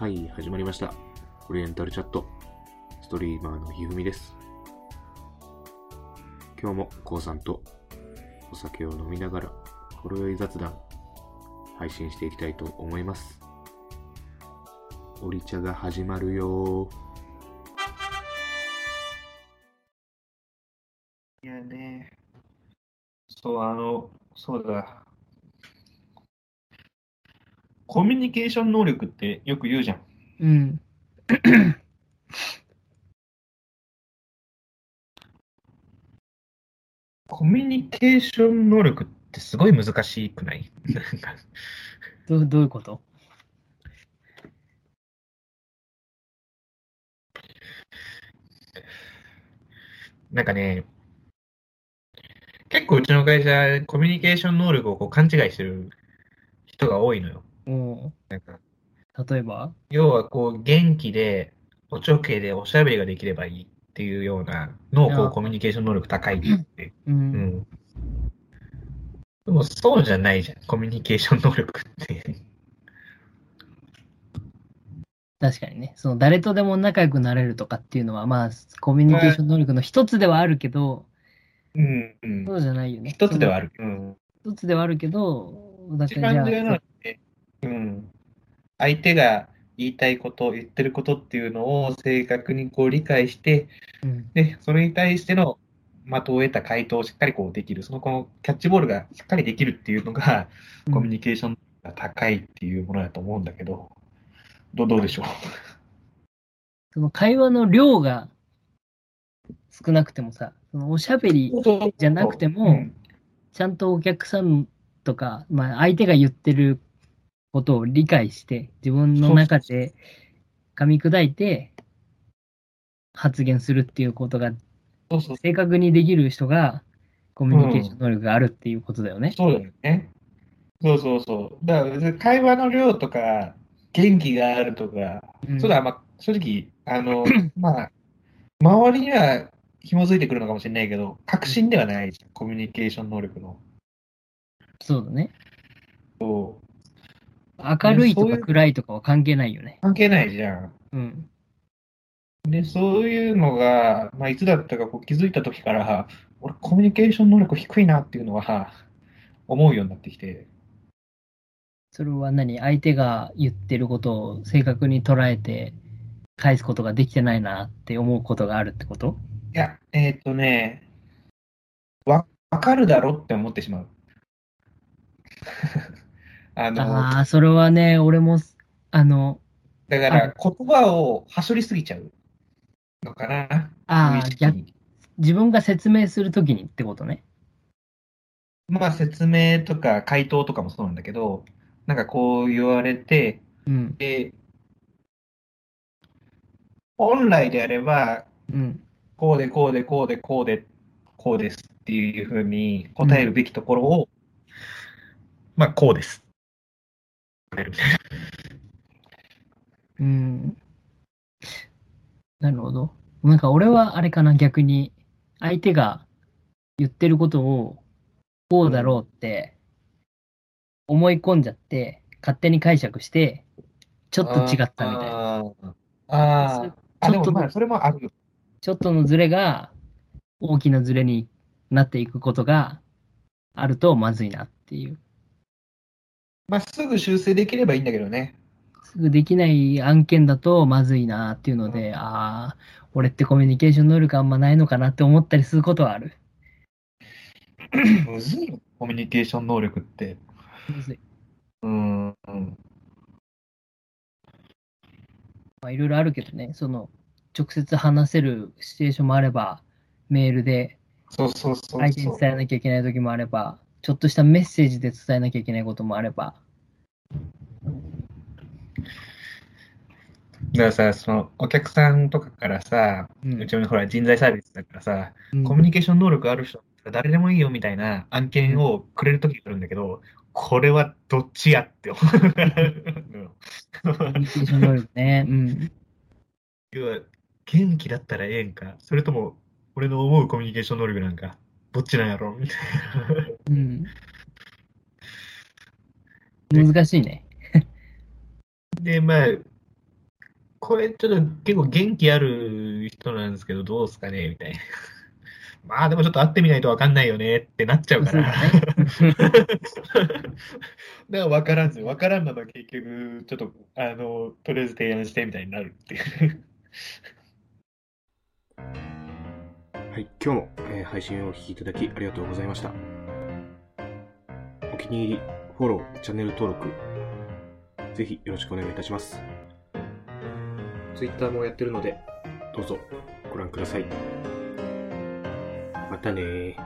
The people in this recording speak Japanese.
はい、始まりました。オリエンタルチャット。ストリーマーのひふみです。今日もこうさんとお酒を飲みながら、ほろ酔い雑談、配信していきたいと思います。オリ茶が始まるよいやね、そう、あの、そうだ。コミュニケーション能力ってよく言うじゃん。うん。コミュニケーション能力ってすごい難しくない？なんかどうどういうこと？なんかね、結構うちの会社、コミュニケーション能力をこう勘違いしてる人が多いのよ。おなんか例えば？要はこう元気で、おちょけでおしゃべりができればいいっていうようなのをこあうコミュニケーション能力高いって。う。うんん。でもそうじゃないじゃん、コミュニケーション能力って。確かにね。その誰とでも仲良くなれるとかっていうのは、まあ、コミュニケーション能力の一つではあるけど、うん、うんそうじゃないよね。一つではある。うん。一つではあるけど、だか一らじゃあ番重要なのは、ね、うん。相手が言いたいこと、言ってることっていうのを正確にこう理解して、うん、で、それに対しての的を得た回答をしっかりこうできる。そのこのキャッチボールがしっかりできるっていうのが、うんコミュニケーションが高いっていうものだと思うんだけど、どうどうでしょう？その会話の量が少なくてもさ、そのおしゃべりじゃなくてもうんちゃんとお客さんとか、まあ、相手が言ってることを理解して、自分の中で噛み砕いて発言するっていうことが正確にできる人がコミュニケーション能力があるっていうことだよね。そうだよね。そうそうそう。だから別に会話の量とか、元気があるとか、うんそうだ、まあ、正直、あの、まあ、周りには紐づいてくるのかもしれないけど、確信ではないじゃん、コミュニケーション能力の。そうだね。そう明るいとか暗いとかは関係ないよね。関係ないじゃん。うん。で、そういうのが、まあ、いつだったかこう気づいた時から、俺、コミュニケーション能力低いなっていうのは、思うようになってきて。それは何？相手が言ってることを正確に捉えて返すことができてないなって思うことがあるってこと？いや、えーっとね、わ、わかるだろって思ってしまう。あの、ああ、それはね、俺も、あの、だから言葉をはしょりすぎちゃうのかな。ああ自分が説明するときにってことね。まあ説明とか回答とかもそうなんだけど、なんかこう言われて、うん、で、本来であれば、うん、こうでこうでこうでこうでこうですっていうふうに答えるべきところを、まあこうです。るみたいなうん。なるほど。なんか俺はあれかな、逆に、相手が言ってることを、こうだろうって、思い込んじゃって、勝手に解釈して、ちょっと違ったみたいな。あーあー。あ、ちょっとでもまあそれもあるよ。ちょっとのズレが、大きなズレになっていくことがあるとまずいなっていう。まあすぐ修正できればいいんだけどね。すぐできない案件だとまずいなっていうので、ああ、俺ってコミュニケーション能力あんまないのかなって思ったりすることはある。むずいよ、コミュニケーション能力って。むずいうん。うんまあいろいろあるけどね、その、直接話せるシチュエーションもあれば、メールでそうそうそう相手。に伝えなきゃいけない時もあれば、ちょっとしたメッセージで伝えなきゃいけないこともあれば、だからさ、そのお客さんとかからさ、うちのほら人材サービスだからさ、うんコミュニケーション能力ある人、誰でもいいよみたいな案件をくれるときがあるんだけど、これはどっちやって思う。コミュニケーション能力ね。うん。要は元気だったらええんか、それとも俺の思うコミュニケーション能力なんか、どっちなんやろみたいうん。難しいね。な。で、まあ、これちょっと結構元気ある人なんですけど、どうですかねみたいな。まあでもちょっと会ってみないと分かんないよねってなっちゃうから。だから分からんすよ。分からんまま結局、ちょっと、あの、とりあえず提案してみたいになるっていう。はい、今日も、えー配信をお聞きいただきありがとうございました。お気に入り、フォロー、チャンネル登録、ぜひよろしくお願いいたします。Twitter もやってるので、どうぞご覧ください。またね。